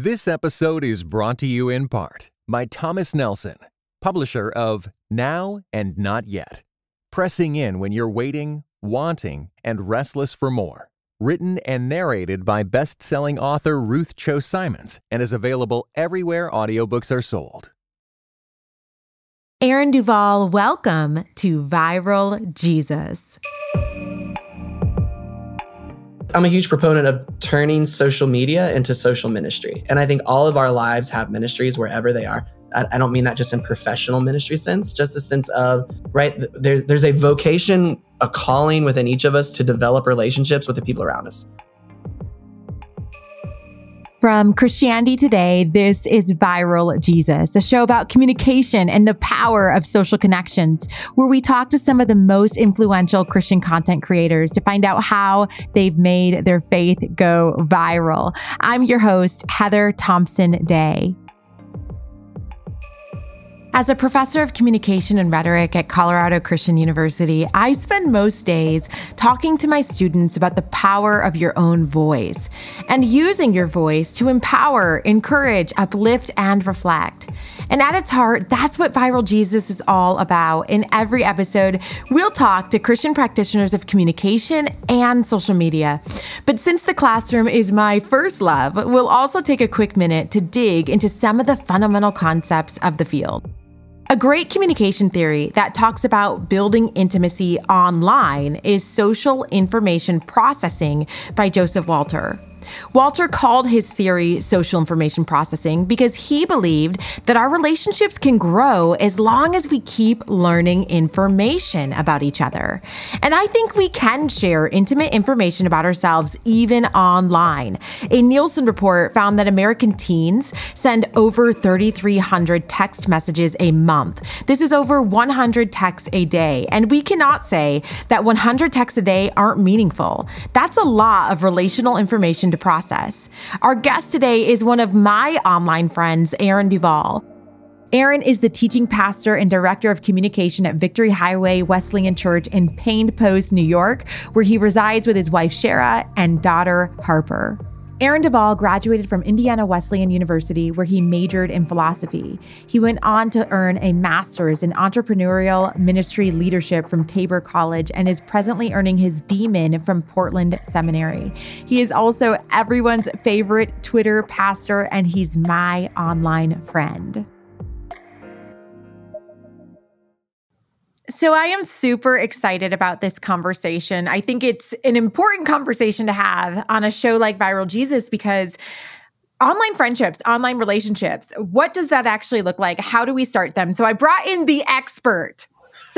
This episode is brought to you in part by Thomas Nelson, publisher of Now and Not Yet. Pressing in when you're waiting, wanting, and restless for more. Written and narrated by best selling author Ruth Chou Simons and is available everywhere audiobooks are sold. Aaron Duvall, welcome to Viral Jesus. I'm a huge proponent of turning social media into social ministry. And I think all of our lives have ministries wherever they are. I, don't mean that just in professional ministry sense, just the sense of, right, there's, there's a vocation, a calling within each of us to develop relationships with the people around us. From Christianity Today, this is Viral Jesus, a show about communication and the power of social connections, where we talk to some of the most influential Christian content creators to find out how they've made their faith go viral. I'm your host, Heather Thompson Day. As a professor of communication and rhetoric at Colorado Christian University, I spend most days talking to my students about the power of your own voice and using your voice to empower, encourage, uplift, and reflect. And at its heart, that's what Viral Jesus is all about. In every episode, we'll talk to Christian practitioners of communication and social media. But since the classroom is my first love, we'll also take a quick minute to dig into some of the fundamental concepts of the field. A great communication theory that talks about building intimacy online is social information processing by Joseph Walther. Walther called his theory social information processing because he believed that our relationships can grow as long as we keep learning information about each other. And I think we can share intimate information about ourselves even online. A Nielsen report found that American teens send over 3,300 text messages a month. This is over 100 texts a day. And we cannot say that 100 texts a day aren't meaningful. That's a lot of relational information to process. Our guest today is one of my online friends, Aaron Duvall. Aaron is the teaching pastor and director of communication at Victory Highway Wesleyan Church in Painted Post, New York, where he resides with his wife Chera and daughter Harper. Aaron Duvall graduated from Indiana Wesleyan University, where he majored in philosophy. He went on to earn a master's in entrepreneurial ministry leadership from Tabor College and is presently earning his DMin from Portland Seminary. He is also everyone's favorite Twitter pastor, and he's my online friend. So I am super excited about this conversation. I think it's an important conversation to have on a show like Viral Jesus because online friendships, online relationships, what does that actually look like? How do we start them? So I brought in the expert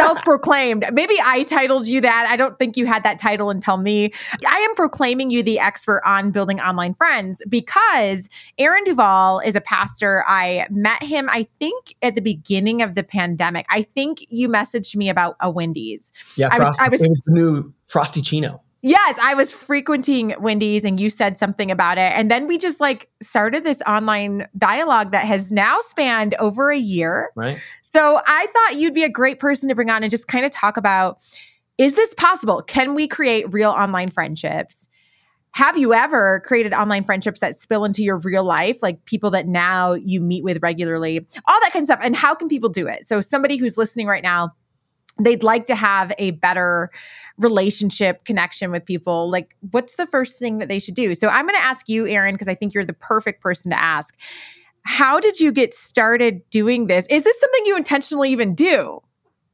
self proclaimed. Maybe I titled you that. I don't think you had that title until me. I am proclaiming you the expert on building online friends because Aaron Duvall is a pastor. I met him, I think, at the beginning of the pandemic. I think you messaged me about a Wendy's. Yeah, I was, I was, it was the new Frosty-ccino. Yes, I was frequenting Wendy's and you said something about it. And then we just like started this online dialogue that has now spanned over a year. Right. So I thought you'd be a great person to bring on and just kind of talk about is this possible? Can we create real online friendships? Have you ever created online friendships that spill into your real life, like people that now you meet with regularly, all that kind of stuff? And how can people do it? So, somebody who's listening right now, they'd like to have a better relationship connection with people, like what's the first thing that they should do? So I'm going to ask you, Aaron, because I think you're the perfect person to ask. How did you get started doing this? Is this something you intentionally even do?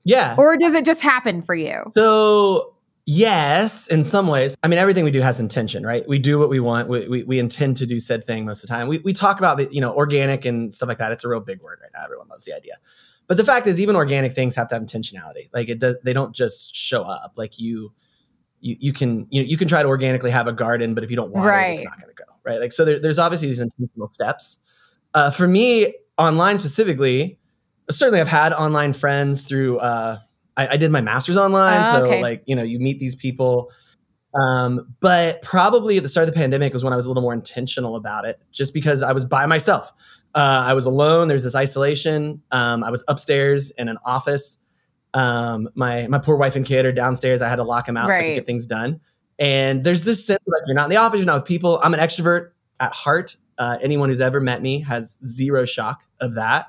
Yeah. Or does it just happen for you? So Yes, in some ways. I mean, everything we do has intention, right? We do what we want. We, we, we, intend to do said thing most of the time. We, we talk about the, you know, organic and stuff like that. It's a real big word right now. Everyone loves the idea. But the fact is, even organic things have to have intentionality. Like it does, they don't just show up. Like you, you, you can, you know, you can try to organically have a garden, but if you don't water right. it, it's not going to go right. Like so, there, there's obviously these intentional steps. Uh, for me, online specifically, certainly I've had online friends through. Uh, I, I did my master's online, uh, so like you know, you meet these people. Um, but probably at the start of the pandemic was when I was a little more intentional about it, just because I was by myself. Uh, I was alone. There's this isolation. Um, I was upstairs in an office. Um, my my poor wife and kid are downstairs. I had to lock them out right. so I could get things done. And there's this sense of like you're not in the office, you're not with people. I'm an extrovert at heart. Uh, anyone who's ever met me has zero shock of that.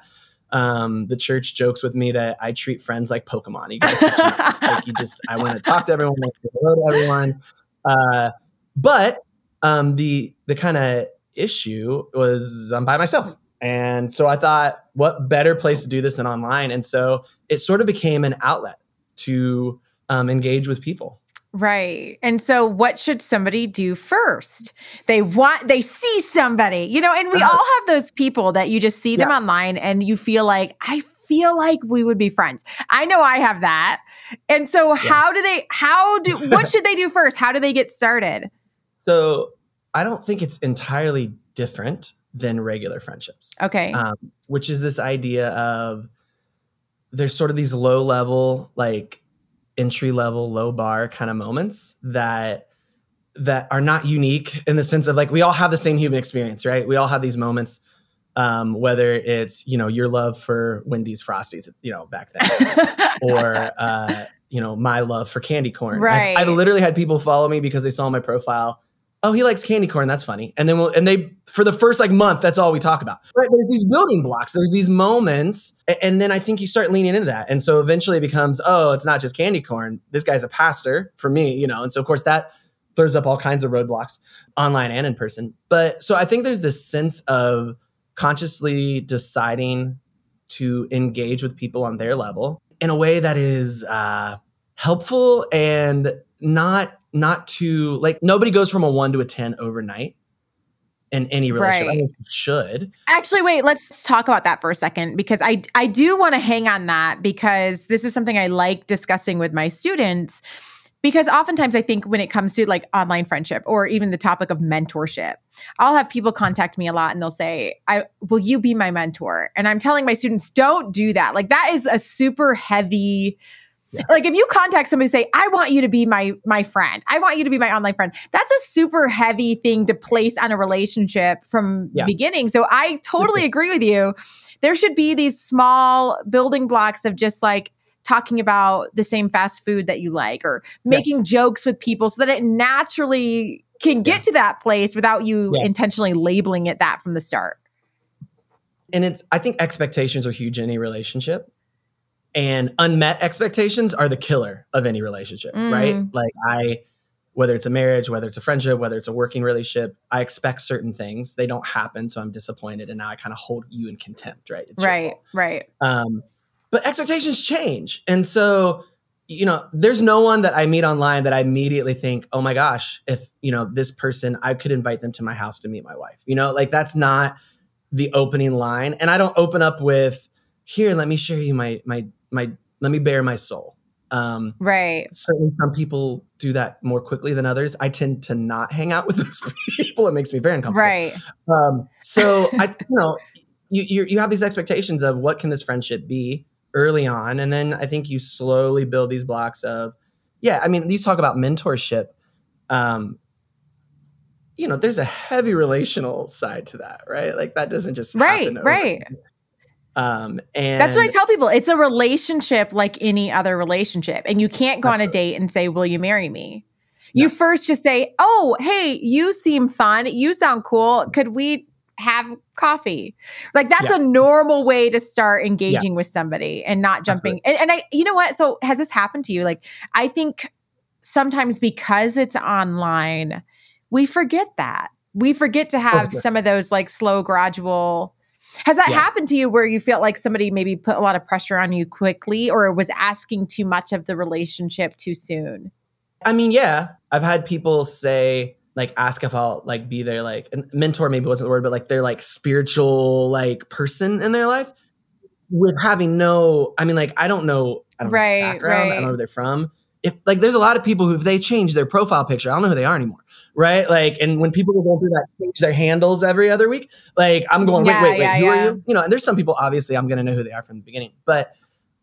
Um, the church jokes with me that I treat friends like Pokemon. You, like you just, I want to talk to everyone, I to hello to everyone. Uh, but um, the the kind of issue was I'm by myself, and so I thought, what better place to do this than online? And so it sort of became an outlet to um, engage with people. Right. And so what should somebody do first? They want they see somebody, you know, and we uh-huh. all have those people that you just see them yeah. online and you feel like I feel like we would be friends. I know I have that. And so yeah. how do they how do what should they do first? How do they get started? So I don't think it's entirely different than regular friendships. Okay. Um, which is this idea of there's sort of these low level like entry level low bar kind of moments that that are not unique in the sense of like we all have the same human experience right we all have these moments um, whether it's you know your love for wendy's frosties you know back then or uh, you know my love for candy corn right I've, I've literally had people follow me because they saw my profile oh, he likes candy corn. That's funny. And then we'll, and they, for the first like month, that's all we talk about. There's these building blocks, there's these moments. And then I think you start leaning into that. And so eventually it becomes, oh, it's not just candy corn. This guy's a pastor for me, you know? And so, of course, that throws up all kinds of roadblocks online and in person. But so I think there's this sense of consciously deciding to engage with people on their level in a way that is uh, helpful and not not to like nobody goes from a one to a 10 overnight in any relationship. Right. I should. Actually, wait, let's talk about that for a second because I I do want to hang on that because this is something I like discussing with my students because oftentimes I think when it comes to like online friendship or even the topic of mentorship, I'll have people contact me a lot and they'll say, "I will you be my mentor?" And I'm telling my students, "Don't do that." Like that is a super heavy yeah. Like if you contact somebody say, I want you to be my my friend. I want you to be my online friend. That's a super heavy thing to place on a relationship from yeah. beginning. So I totally agree with you. There should be these small building blocks of just like talking about the same fast food that you like or making yes. jokes with people so that it naturally can get yeah. to that place without you intentionally labeling it that from the start. And it's I think expectations are huge in any relationship and unmet expectations are the killer of any relationship mm. right? Like i whether it's a marriage whether it's a friendship whether it's a working relationship i expect certain things. They don't happen so i'm disappointed and now i kind of hold you in contempt right? It's right right. Um but expectations change and so you know there's no one that i meet online that i immediately think oh my gosh if you know this person i could invite them to my house to meet my wife. You know like that's not the opening line and i don't open up with here let me share you my my my let me bare my soul. Um, right. Certainly, some people do that more quickly than others. I tend to not hang out with those people. It makes me very uncomfortable. Right. Um, so I, you know, you, you you have these expectations of what can this friendship be early on, and then I think you slowly build these blocks of, yeah. I mean, you talk about mentorship. Um, you know, there's a heavy relational side to that, right? Like that doesn't just right, right. Um, and that's what I tell people. It's a relationship like any other relationship. And you can't go absolutely. on a date and say, Will you marry me? No. You first just say, Oh, hey, you seem fun. You sound cool. Could we have coffee? Like that's yeah. a normal way to start engaging yeah. with somebody and not jumping. And, and I, you know what? So has this happened to you? Like, I think sometimes because it's online, we forget that. We forget to have oh, some of those like slow, gradual has that yeah. happened to you where you felt like somebody maybe put a lot of pressure on you quickly or was asking too much of the relationship too soon? I mean, yeah. I've had people say, like, ask if I'll like be their like mentor, maybe wasn't the word, but like their like spiritual like person in their life with having no, I mean, like, I don't know, I don't right, know background, right. I don't know where they're from. If like there's a lot of people who if they change their profile picture, I don't know who they are anymore right? Like, and when people are going through that, change their handles every other week. Like, I'm going, wait, yeah, wait, wait, yeah, who yeah. are you? You know, and there's some people obviously I'm going to know who they are from the beginning, but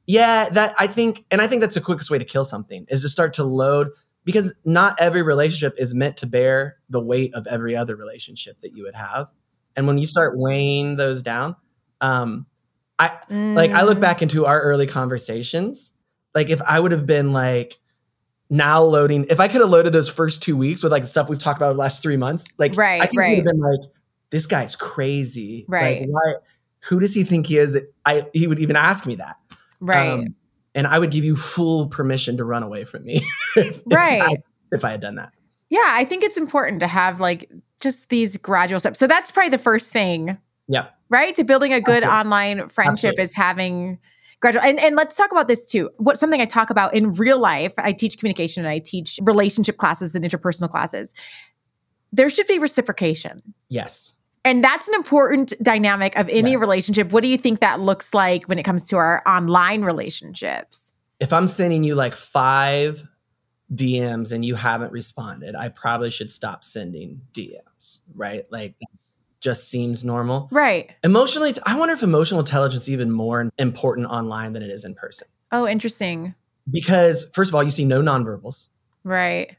yeah, that I think, and I think that's the quickest way to kill something is to start to load because not every relationship is meant to bear the weight of every other relationship that you would have. And when you start weighing those down, um, I mm. like I look mm. back into our early conversations. Like if I would have been like, now loading if i could have loaded those first two weeks with like the stuff we've talked about the last three months like right i think right. would have been like this guy's crazy. Right. Like, why? Who does he think he is? That I he would even ask me that. Right. Um, and I would give you full permission to run away from me. if, Right. If I, if I had done that. yeah, I think it's important to have like just these gradual steps. So that's probably the first thing, Yeah. right? To building a good Absolutely. online friendship Absolutely. is having gradual and, and let's talk about this too. What something I talk about in real life, I teach communication and I teach relationship classes and interpersonal classes. There should be reciprocation. Yes. And that's an important dynamic of any Yes. relationship. What do you think that looks like when it comes to our online relationships? If I'm sending you like five DMs and you haven't responded, I probably should stop sending DMs, right? Like just seems normal. Right. Emotionally, I wonder if emotional intelligence is even more important online than it is in person. Oh, interesting. Because first of all, you see no nonverbals. Right.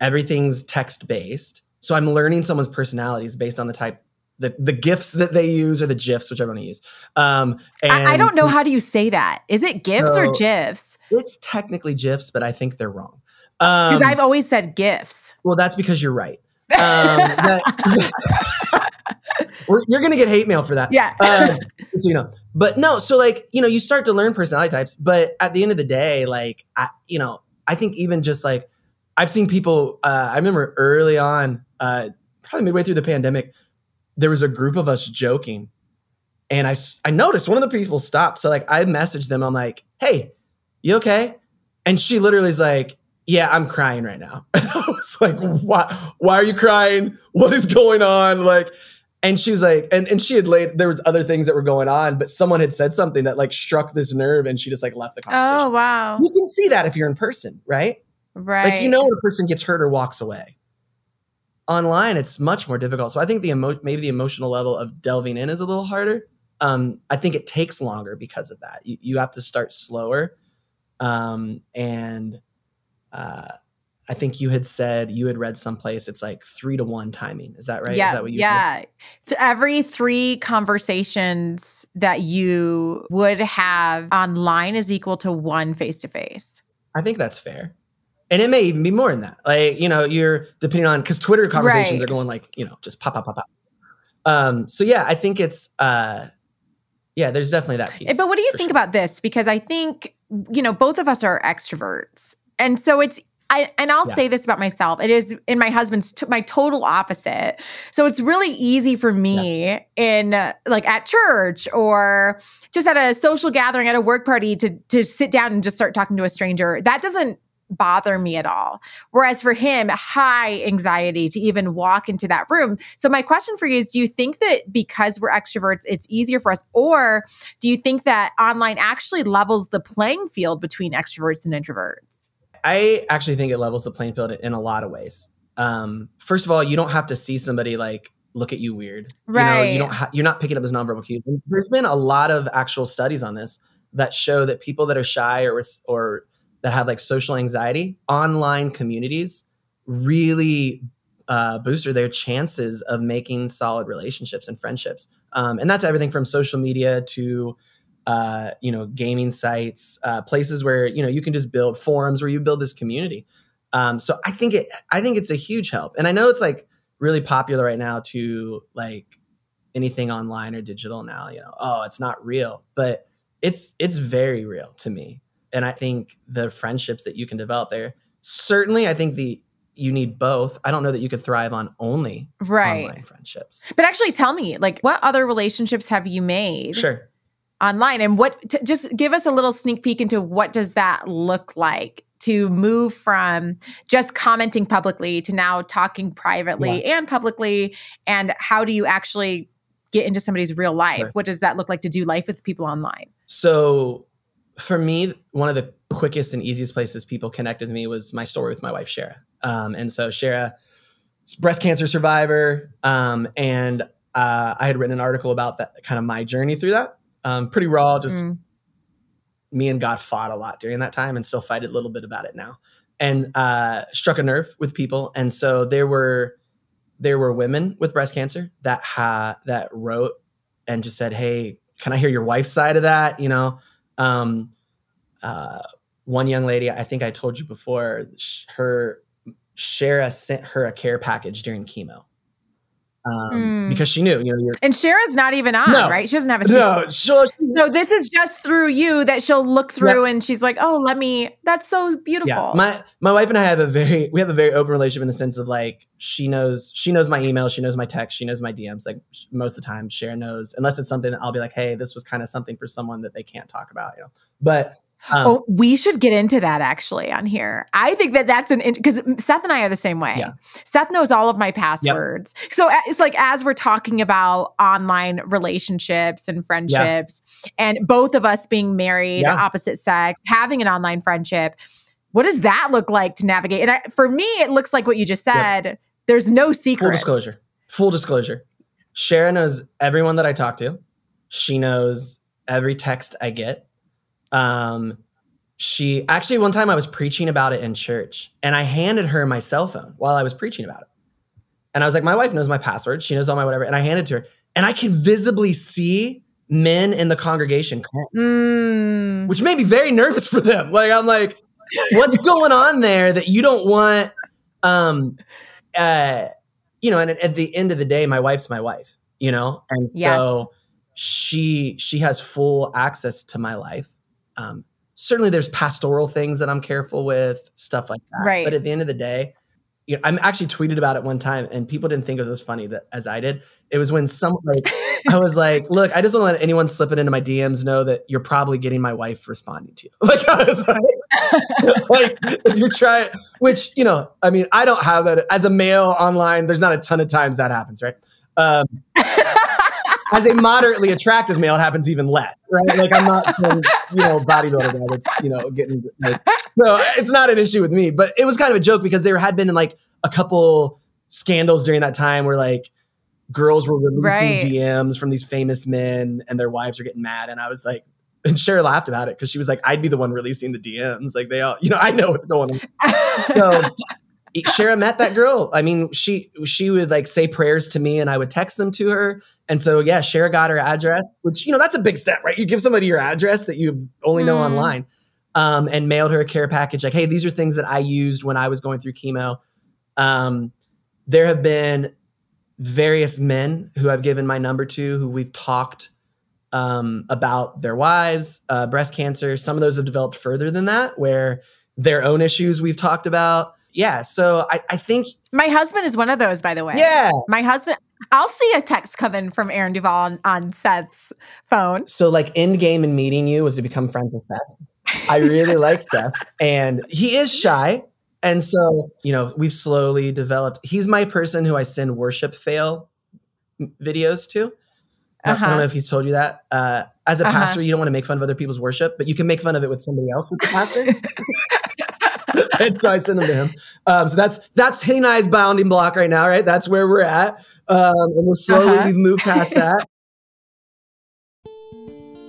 Everything's text based. So I'm learning someone's personalities based on the type, the, the gifts that they use or the GIFs, whichever one you use. Um, and I, I don't know how do you say that. Is it gifts or gifs? It's technically GIFs, but I think they're wrong. Um, Because I've always said gifs. well, that's because you're right. Um, that- We're- you're gonna get hate mail for that. Yeah. um, so you know. But no so like you know you start to learn personality types but at the end of the day like I, you know i think even just like i've seen people uh, i remember early on uh, probably midway through the pandemic there was a group of us joking. And I I noticed one of the people stopped. So like i messaged them. I'm like hey you okay? And she literally is like yeah i'm crying right now. And i was like why why are you crying? What is going on? Like and she was like and, and she had laid there was other things that were going on but someone had said something that like struck this nerve and she just like left the conversation. oh, wow. you can see that if you're in person right? Right. like you know when a person gets hurt or walks away. Online it's much more difficult. So i think the emo- maybe the emotional level of delving in is a little harder. Um, i think it takes longer because of that. You, you have to start slower. Um, and uh, i think you had said you had read someplace it's like three to one timing is that right Yeah. is that what you yeah. Th- Every three conversations that you would have online is equal to one face to face. I think that's fair. And it may even be more than that. Like, you know, you're depending on because Twitter conversations Right. are going like, you know, just pop, pop, pop, pop. Um, so yeah, I think it's uh yeah, there's definitely that piece. But what do you think sure. about this? Because I think, you know, both of us are extroverts. And so it's, I, and I'll Yeah. say this about myself. It is in my husband's t- my total opposite. So it's really easy for me in uh, like at church or just at a social gathering at a work party to to sit down and just start talking to a stranger. That doesn't bother me at all. Whereas for him, high anxiety to even walk into that room. So my question for you is do you think that because we're extroverts it's easier for us or do you think that online actually levels the playing field between extroverts and introverts? I actually think it levels the playing field in a lot of ways. Um, first of all, you don't have to see somebody like look at you weird. You know, Right. you don't ha- you're not picking up his nonverbal cues. And there's been a lot of actual studies on this that show that people that are shy or or that have like social anxiety, online communities really uh, booster their chances of making solid relationships and friendships. Um, and that's everything from social media to uh, you know gaming sites, uh, places where you know you can just build forums where you build this community. Um, so I think it I think it's a huge help. And I know it's like really popular right now to like anything online or digital now. You know, oh, it's not real, but it's it's very real to me. And I think the friendships that you can develop there. Certainly, I think the you need both. I don't know that you could thrive on only Right. online friendships. But actually tell me like what other relationships have you made Sure. Online and what t- just give us a little sneak peek into what does that look like to move from just commenting publicly to now talking privately and publicly and how do you actually get into somebody's real life Sure. what does that look like to do life with people online So for me, one of the quickest and easiest places people connected with me was my story with my wife, Chera. Um, and so Chera, breast cancer survivor, um, and uh, I had written an article about that, kind of my journey through that. Um, pretty raw, just Mm. me and God fought a lot during that time, and still fight a little bit about it now. And uh, struck a nerve with people, and so there were there were women with breast cancer that ha- that wrote and just said, "Hey, can I hear your wife's side of that?" You know, um, uh, one young lady, I think I told you before, sh- her Chera sent her a care package during chemo. Um, Mm. because she knew, you know, you're, And Chera's not even on, No. right? She doesn't have a secret. no, So this is just through you that she'll look through and she's like, "Oh, let me." That's so beautiful. Yeah, my my wife and I have a very we have a very open relationship in the sense of like she knows she knows my email, she knows my text, she knows my DMs. Like most of the time, Chera knows unless it's something I'll be like, hey, this was kind of something for someone that they can't talk about, you know. But um, oh, we should get into that actually on here. I think that that's an because Seth and I are the same way. Yeah. Seth knows all of my passwords. So it's like as we're talking about online relationships and friendships, and both of us being married, Yeah. opposite sex, having an online friendship. What does that look like to navigate? And I, for me, it looks like what you just said. There's no secret. full disclosure, full disclosure, Chera knows everyone that I talk to. She knows every text I get. Um, she actually one time I was preaching about it in church, and I handed her my cell phone while I was preaching about it. And I was like, my wife knows my password. She knows all my whatever. And I handed it to her, and I could visibly see men in the congregation, Mm. which made me very nervous for them. Like I'm like, what's going on there that you don't want? Um, uh, you know, and at- at the end of the day, my wife's my wife. You know, and Yes. so she she has full access to my life. Um, certainly, there's pastoral things that I'm careful with, stuff like that. Right. But at the end of the day, you know, I'm actually tweeted about it one time, and people didn't think it was as funny that as I did. It was when some like I was like, "Look, I just want to let anyone slipping into my DMs know that you're probably getting my wife responding to you." Like I was like, like if you're trying, which you know, I mean, I don't have that as a male online. There's not a ton of times that happens, right? Um, as a moderately attractive male, it happens even less, right? Like I'm not, some, you know, bodybuilder guy that's you know getting. Like, no, it's not an issue with me, but it was kind of a joke because there had been like a couple scandals during that time where like girls were releasing Right. DMs from these famous men and their wives were getting mad, and I was like. And Chera laughed about it because she was like, "I'd be the one releasing the DMs. Like they all, you know, I know what's going on." so Chera met that girl. I mean, she she would like say prayers to me, and I would text them to her. And so, yeah, Chera got her address, which you know that's a big step, right? You give somebody your address that you only know Mm. online, um, and mailed her a care package. Like, hey, these are things that I used when I was going through chemo. Um, there have been various men who I've given my number to, who we've talked um, about their wives, uh, breast cancer. Some of those have developed further than that, where their own issues we've talked about. Yeah, so I, I think My husband is one of those, by the way. yeah. My husband, I'll see a text come in from Aaron Duvall on, on Seth's phone. So like end game in meeting you was to become friends with Seth. I really like Seth, and he is shy. And so, you know, we've slowly developed. He's my person who I send worship fail videos to. I- I Uh-huh. don't know if he's told you that. Uh, as a Uh-huh. pastor, you don't want to make fun of other people's worship, but you can make fun of it with somebody else that's a pastor. and so I send them to him. Um, so that's that's he and I's bounding block right now, right? That's where we're at. Um, and we're slowly Uh-huh. we've moved past that.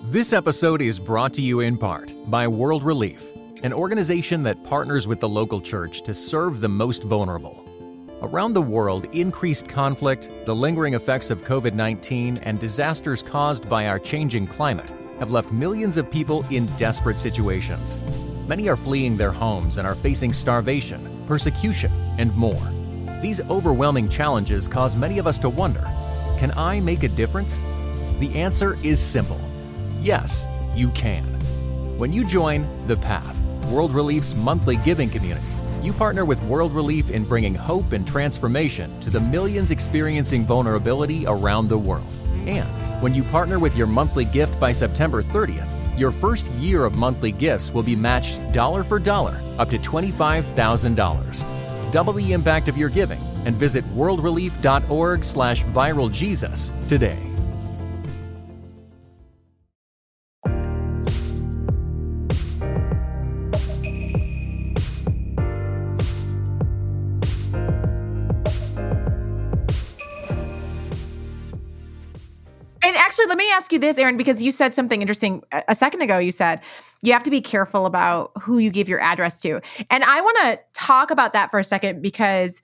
This episode is brought to you in part by World Relief, an organization that partners with the local church to serve the most vulnerable. Around the world, increased conflict, the lingering effects of COVID 19, and disasters caused by our changing climate have left millions of people in desperate situations. Many are fleeing their homes and are facing starvation, persecution, and more. These overwhelming challenges cause many of us to wonder can I make a difference? The answer is simple yes, you can. When you join The Path, World Relief's monthly giving community, you partner with World Relief in bringing hope and transformation to the millions experiencing vulnerability around the world. And when you partner with your monthly gift by September 30th, your first year of monthly gifts will be matched dollar for dollar up to $25,000. Double the impact of your giving and visit worldrelief.org slash viraljesus today. Ask you this, Aaron, because you said something interesting a a second ago. You said you have to be careful about who you give your address to. And I want to talk about that for a second because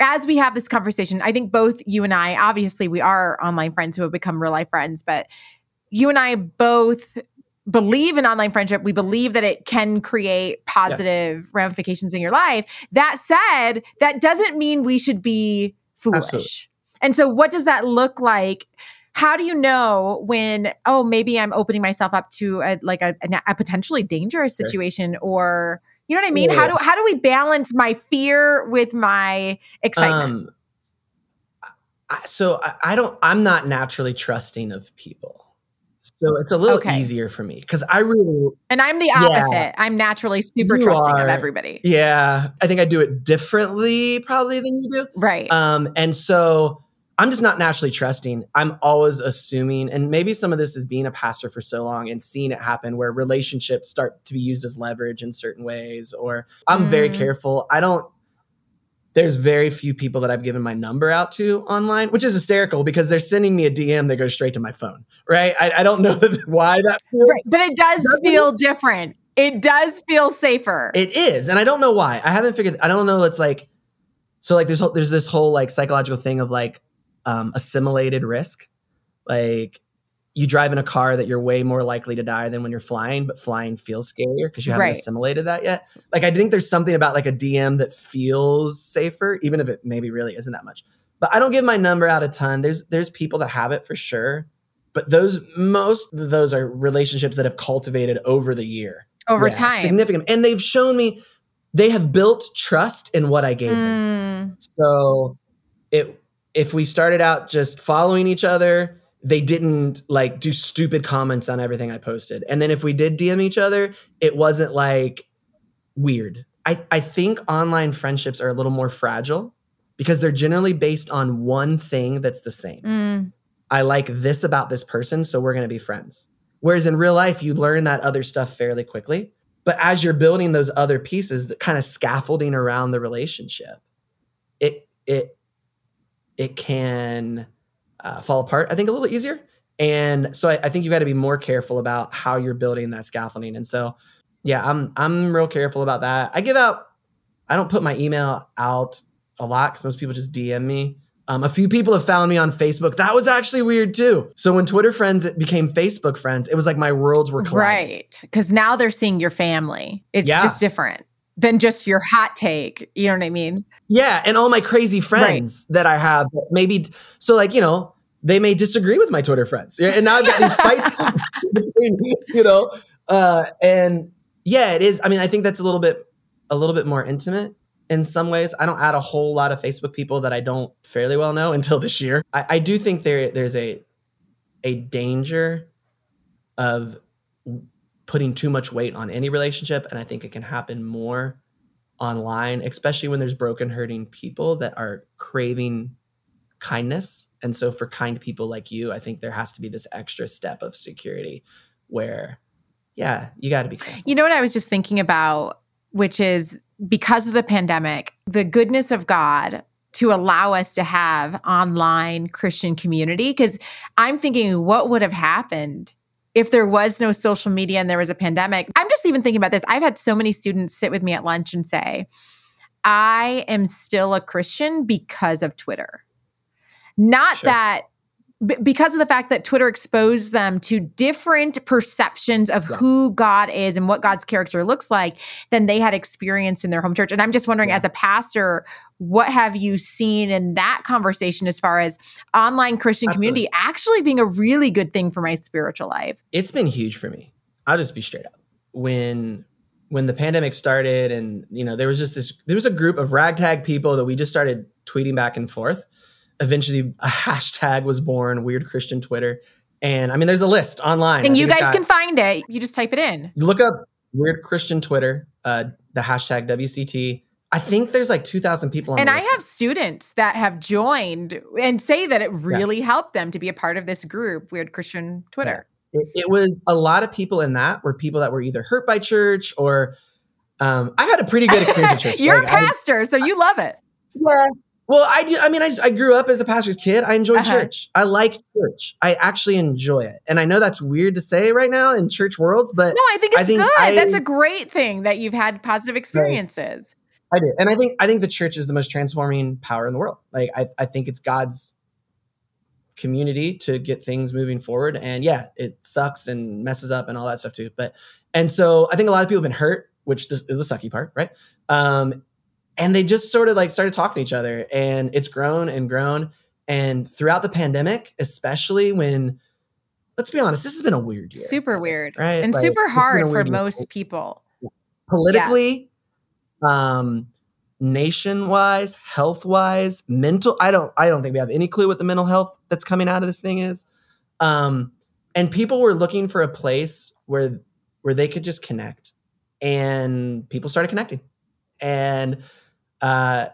as we have this conversation, I think both you and I, obviously, we are online friends who have become real life friends, but you and I both believe in online friendship. We believe that it can create positive ramifications in your life. That said, that doesn't mean we should be foolish. Absolutely. And so, what does that look like? How do you know when, oh, maybe I'm opening myself up to a, like a, a potentially dangerous situation or, you know what I mean? Yeah, how do how do we balance my fear with my excitement? Um, so I, I don't. I'm not naturally trusting of people. So it's a little okay. easier for me because I really and I'm the opposite. Yeah, I'm naturally super trusting are, of everybody. Yeah, I think I do it differently probably than you do. Right. Um, and so I'm just not naturally trusting. I'm always assuming, and maybe some of this is being a pastor for so long and seeing it happen where relationships start to be used as leverage in certain ways. Or I'm mm. very careful. I don't there's very few people that I've given my number out to online, which is hysterical because they're sending me a DM that goes straight to my phone, right? I, I don't know why that feels, right. But it does feel it? different. It does feel safer. It is. And I don't know why. I haven't figured, I don't know. It's like, so like there's, there's this whole like psychological thing of like um, assimilated risk. Like you drive in a car that you're way more likely to die than when you're flying, but flying feels scarier because you haven't right. assimilated that yet. Like I think there's something about like a DM that feels safer, even if it maybe really isn't that much. But I don't give my number out a ton. There's there's people that have it for sure. But those most of those are relationships that have cultivated over the year. Over yeah, time. Significant. And they've shown me they have built trust in what I gave mm. them. So it if we started out just following each other, they didn't like do stupid comments on everything I posted. And then if we did DM each other, it wasn't like weird. I, I think online friendships are a little more fragile because they're generally based on one thing that's the same. Mm. I like this about this person, so we're going to be friends. Whereas in real life, you learn that other stuff fairly quickly. But as you're building those other pieces, that kind of scaffolding around the relationship, it it it can uh, fall apart, I think, a little easier. And so I, I think you've got to be more careful about how you're building that scaffolding. And so, yeah, I'm I'm real careful about that. I give out, I don't put my email out a lot because most people just DM me. Um, a few people have found me on Facebook. That was actually weird too. So when Twitter friends became Facebook friends, it was like my worlds were colliding. Right. Because now they're seeing your family. It's yeah. just different than just your hot take. You know what I mean? Yeah, and all my crazy friends right. that I have, maybe so like you know they may disagree with my Twitter friends, and now I've got these fights between you know, uh, and yeah, it is. I mean, I think that's a little bit a little bit more intimate in some ways. I don't add a whole lot of Facebook people that I don't fairly well know until this year. I, I do think there there's a a danger of putting too much weight on any relationship, and I think it can happen more online, especially when there's broken, hurting people that are craving kindness. And so, for kind people like you, I think there has to be this extra step of security where, yeah, you got to be. Careful. You know what I was just thinking about, which is because of the pandemic, the goodness of God to allow us to have online Christian community. Because I'm thinking, what would have happened if there was no social media and there was a pandemic. I'm just even thinking about this. I've had so many students sit with me at lunch and say, I am still a Christian because of Twitter. Not sure. that because of the fact that Twitter exposed them to different perceptions of yeah. who God is and what God's character looks like than they had experienced in their home church. And I'm just wondering, yeah. as a pastor, what have you seen in that conversation as far as online Christian Absolutely. community actually being a really good thing for my spiritual life? It's been huge for me. I'll just be straight up. When when the pandemic started and you know there was just this there was a group of ragtag people that we just started tweeting back and forth. Eventually a hashtag was born, weird Christian Twitter. And I mean there's a list online. And you guys got, can find it. You just type it in. Look up weird Christian Twitter, uh, the hashtag WCT I think there's like 2,000 people on And I have students that have joined and say that it really yeah. helped them to be a part of this group, Weird Christian Twitter. Yeah. It, it, was a lot of people in that were people that were either hurt by church or um, I had a pretty good experience at church. You're like, a pastor, I, so you love it. Yeah. Well, I do. I mean, I, I grew up as a pastor's kid. I enjoy uh-huh. church. I like church. I actually enjoy it. And I know that's weird to say right now in church worlds, but no, I think it's I think good. I, that's a great thing that you've had positive experiences. Right. I did. And I think I think the church is the most transforming power in the world. Like I, I think it's God's community to get things moving forward. And yeah, it sucks and messes up and all that stuff too. But and so I think a lot of people have been hurt, which this is the sucky part, right? Um, and they just sort of like started talking to each other and it's grown and grown. And throughout the pandemic, especially when, let's be honest, this has been a weird year. Super weird. Right? And Like, super it's been a hard for year. most people. politically, um, nation wise, health wise, mental. I don't. I don't think we have any clue what the mental health that's coming out of this thing is. Um, and people were looking for a place where where they could just connect, and people started connecting, and uh,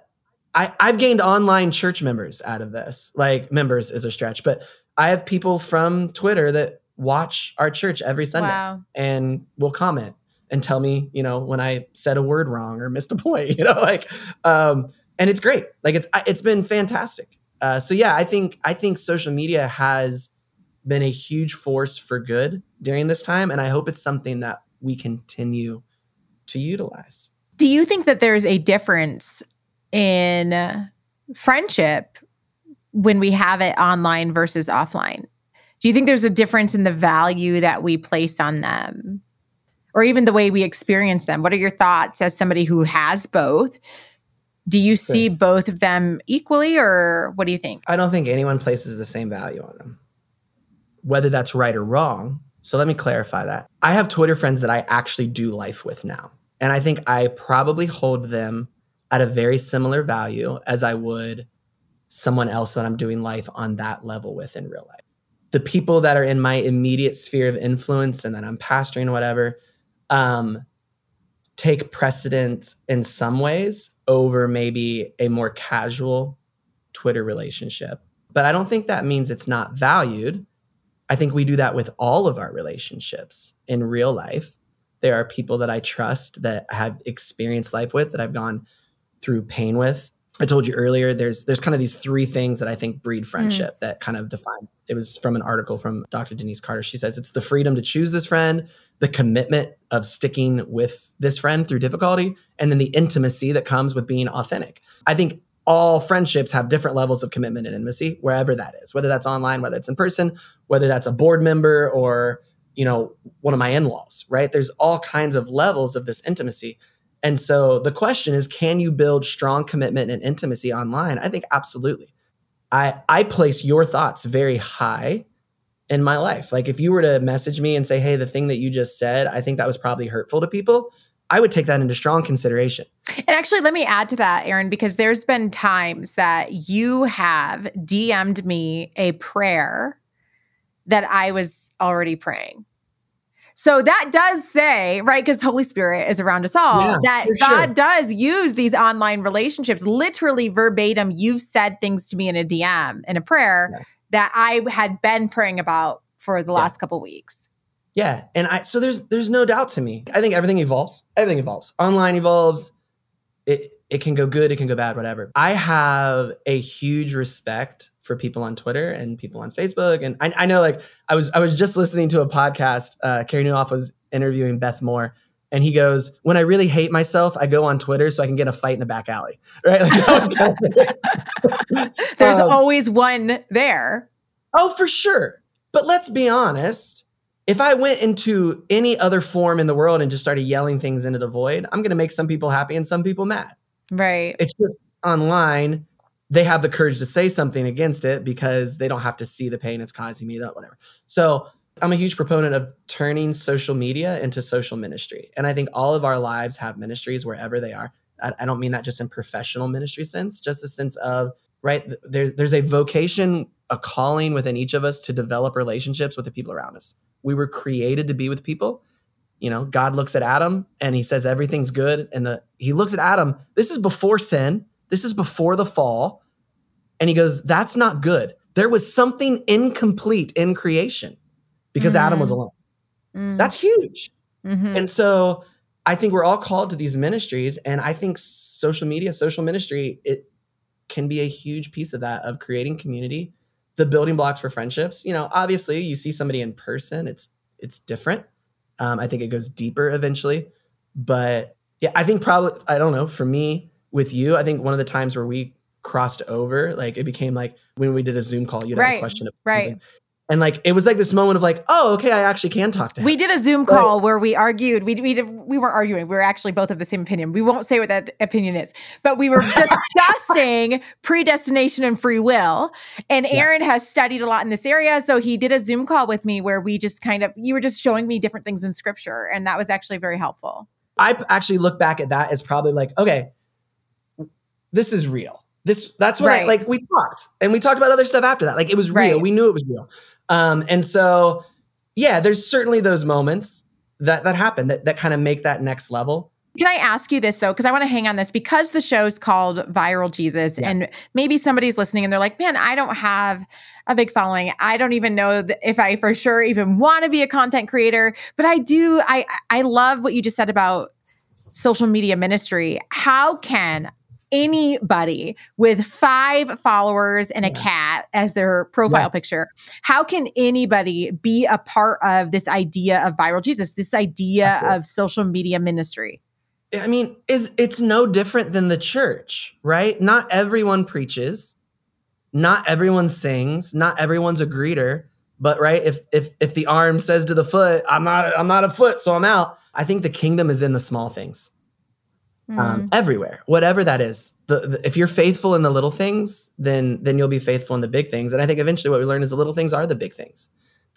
I I've gained online church members out of this. Like members is a stretch, but I have people from Twitter that watch our church every Sunday Wow. and will comment and tell me, you know, when I said a word wrong or missed a point, you know, like, um, and it's great. Like it's, it's been fantastic. Uh, so yeah, I think, I think social media has been a huge force for good during this time. And I hope it's something that we continue to utilize. Do you think that there's a difference in friendship when we have it online versus offline? Do you think there's a difference in the value that we place on them or even the way we experience them? What are your thoughts as somebody who has both? Do you see both of them equally or what do you think? I don't think anyone places the same value on them, whether that's right or wrong. So let me clarify that. I have Twitter friends that I actually do life with now. And I think I probably hold them at a very similar value as I would someone else that I'm doing life on that level with in real life. The people that are in my immediate sphere of influence and that I'm pastoring, whatever, um, take precedence in some ways over maybe a more casual Twitter relationship. But I don't think that means it's not valued. I think we do that with all of our relationships in real life. There are people that I trust that have experienced life with that I've gone through pain with. I told you earlier there's there's kind of these three things that I think breed friendship mm. that kind of define. It was from an article from Dr. Denise Carter. She says it's the freedom to choose this friend, the commitment of sticking with this friend through difficulty, and then the intimacy that comes with being authentic. I think all friendships have different levels of commitment and intimacy, wherever that is, whether that's online, whether it's in person, whether that's a board member or, you know, one of my in-laws, right? There's all kinds of levels of this intimacy. And so the question is, can you build strong commitment and intimacy online? I think absolutely. I I place your thoughts very high in my life. Like if you were to message me and say, "Hey, the thing that you just said, I think that was probably hurtful to people," I would take that into strong consideration. And actually, let me add to that, Aaron, because there's been times that you have DM'd me a prayer that I was already praying. So that does say, right, because Holy Spirit is around us all, Yeah, that God sure. does use these online relationships. Literally verbatim, you've said things to me in a DM, in a prayer Yeah. that I had been praying about for the Yeah. last couple weeks. Yeah, and I so there's there's no doubt to me. I think everything evolves. Everything evolves. Online evolves. It it can go good, it can go bad, whatever. I have a huge respect for people on Twitter and people on Facebook, and I, I know like I was I was just listening to a podcast. Uh, Carey Nieuwhof was interviewing Beth Moore, and he goes, "When I really hate myself, I go on Twitter so I can get a fight in a back alley." Right? Like, that was kind of- There's Um, always one there. Oh, for sure. But let's be honest. If I went into any other form in the world and just started yelling things into the void, I'm going to make some people happy and some people mad. Right. It's just online. They have the courage to say something against it because they don't have to see the pain it's causing me, that whatever. So I'm a huge proponent of turning social media into social ministry. And I think all of our lives have ministries wherever they are. I, I don't mean that just in professional ministry sense, just the sense of, right, there's, there's a vocation, a calling within each of us to develop relationships with the people around us. We were created to be with people. You know, God looks at Adam and he says everything's good. And the he looks at Adam. This is before sin. This is before the fall. And he goes, That's not good. There was something incomplete in creation because Adam was Mhm. alone. Mm. That's huge. Mhm. And so I think we're all called to these ministries. And I think social media, social ministry, it can be a huge piece of that of creating community, the building blocks for friendships. You know, obviously you see somebody in person, it's it's different. Um, I think it goes deeper eventually. But yeah, I think probably I don't know, for me with you, I think one of the times where we crossed over, like it became like when we did a Zoom call, you'd have Right, a question of right. something. And like it was like this moment of like oh okay i actually can talk to him. We did a zoom call where we argued. We, we, did, we weren't arguing. We were actually both of the same opinion. We won't say what that opinion is. But we were discussing predestination and free will. And aaron yes. has studied a lot in this area. So he did a zoom call with me where we just kind of you were just showing me different things in scripture. And that was actually very helpful. I actually look back at that as probably like okay this is real. This that's what right. I, like we talked. And we talked about other stuff after that. Like it was real. Right. we knew it was real um, and so, yeah, there's certainly those moments that that happen that that kind of make that next level. Can I ask you this though? Because I want to hang on this because the show's called Viral Jesus, yes. and maybe somebody's listening and they're like, "Man, I don't have a big following. I don't even know if I for sure even want to be a content creator." But I do. I I love what you just said about social media ministry. How can anybody with five followers and a yeah. cat as their profile yeah. picture, how can anybody be a part of this idea of viral Jesus, this idea of social media ministry? I mean, is it's no different than the church, right? Not everyone preaches, not everyone sings, not everyone's a greeter, but right, if if if the arm says to the foot, I'm not I'm not a foot, so I'm out. I think the kingdom is in the small things mm. um, everywhere, whatever that is. The, the, if you're faithful in the little things, then then you'll be faithful in the big things. And I think eventually what we learn is the little things are the big things.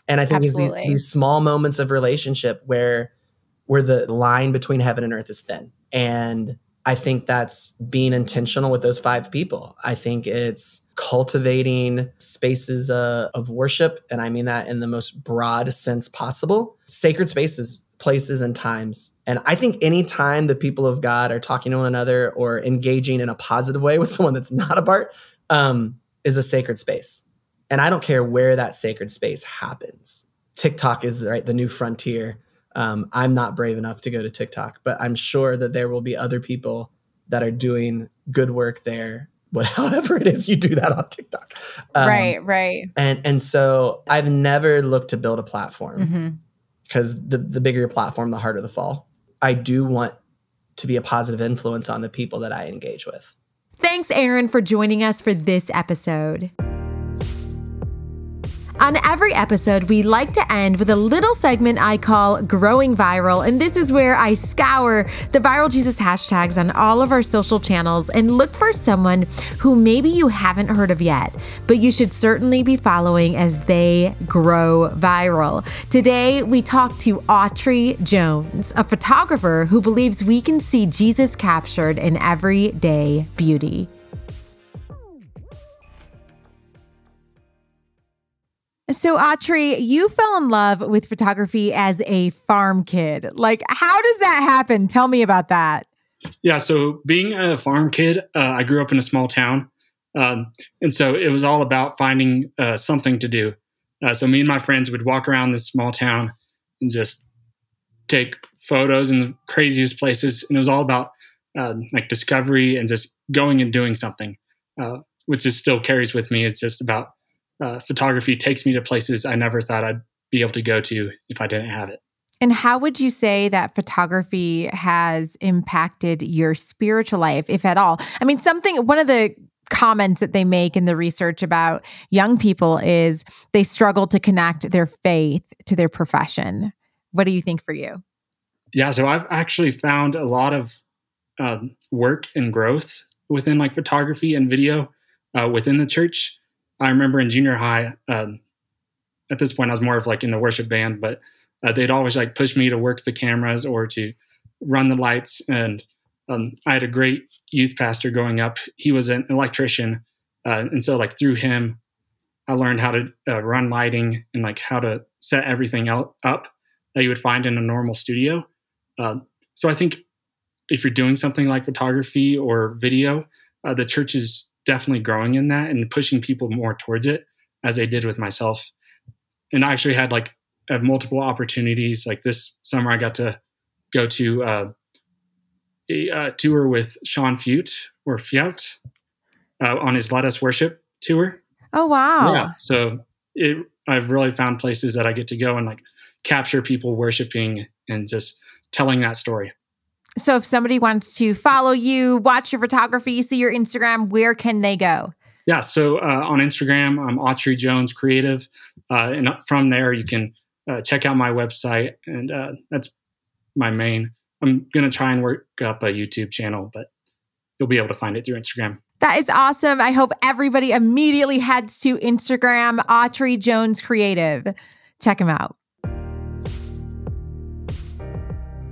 And I think these, these small moments of relationship where where the line between heaven and earth is thin. And I think that's being intentional with those five people. I think it's cultivating spaces uh, of worship. And I mean that in the most broad sense possible. Sacred spaces places and times. And I think anytime the people of God are talking to one another or engaging in a positive way with someone that's not a part, um, is a sacred space. And I don't care where that sacred space happens. TikTok is the, right the new frontier. Um, I'm not brave enough to go to TikTok, but I'm sure that there will be other people that are doing good work there. Whatever it is, you do that on TikTok. Um, right, right. And and so I've never looked to build a platform. Mm-hmm because the, the bigger your platform, the harder the fall. I do want to be a positive influence on the people that I engage with. Thanks, Aaron, for joining us for this episode. On every episode, we like to end with a little segment I call Growing Viral. And this is where I scour the Viral Jesus hashtags on all of our social channels and look for someone who maybe you haven't heard of yet, but you should certainly be following as they grow viral. Today, we talk to Autry Jones, a photographer who believes we can see Jesus captured in everyday beauty. So, Autry, you fell in love with photography as a farm kid. Like, how does that happen? Tell me about that. Yeah, so being a farm kid, uh, I grew up in a small town. Um, and so it was all about finding uh, something to do. Uh, so me and my friends would walk around this small town and just take photos in the craziest places. And it was all about uh, like discovery and just going and doing something, uh, which is still carries with me. It's just about uh, photography takes me to places I never thought I'd be able to go to if I didn't have it. And how would you say that photography has impacted your spiritual life, if at all? I mean, something, one of the comments that they make in the research about young people is they struggle to connect their faith to their profession. What do you think for you? Yeah, so I've actually found a lot of um, work and growth within like photography and video uh, within the church. I remember in junior high, um, at this point, I was more of like in the worship band, but uh, they'd always like push me to work the cameras or to run the lights. And um, I had a great youth pastor growing up. He was an electrician. Uh, and so, like, through him, I learned how to uh, run lighting and like how to set everything up that you would find in a normal studio. Uh, so, I think if you're doing something like photography or video, uh, the church is definitely growing in that and pushing people more towards it as they did with myself. And I actually had like have multiple opportunities. Like this summer, I got to go to uh, a uh, tour with Sean Feucht or Feucht uh, on his Let Us Worship tour. Oh wow! Yeah, so it, I've really found places that I get to go and like capture people worshiping and just telling that story. So if somebody wants to follow you, watch your photography, see your Instagram, where can they go? Yeah, so uh, on Instagram, I'm Autry Jones Creative. Uh, and from there, you can uh, check out my website, and uh, that's my main. I'm gonna try and work up a YouTube channel, but you'll be able to find it through Instagram. That is awesome. I hope everybody immediately heads to Instagram, Autry Jones Creative. Check him out.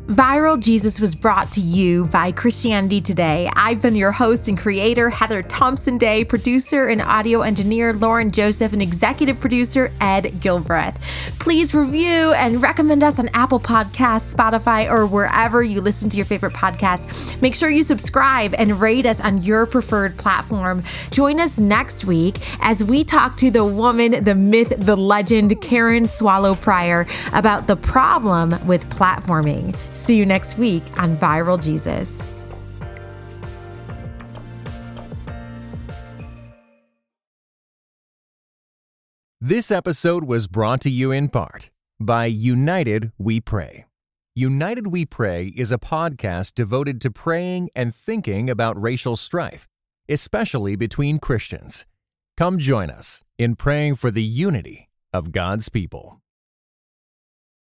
Viral Jesus was brought to you by Christianity Today. I've been your host and creator, Heather Thompson Day, producer and audio engineer, Loren Joseph, and executive producer, Ed Gilbreath. Please review and recommend us on Apple Podcasts, Spotify, or wherever you listen to your favorite podcasts. Make sure you subscribe and rate us on your preferred platform. Join us next week as we talk to the woman, the myth, the legend, Karen Swallow Prior, about the problem with platforming. See you next week on Viral Jesus. This episode was brought to you in part by United We Pray. United We Pray is a podcast devoted to praying and thinking about racial strife, especially between Christians. Come join us in praying for the unity of God's people.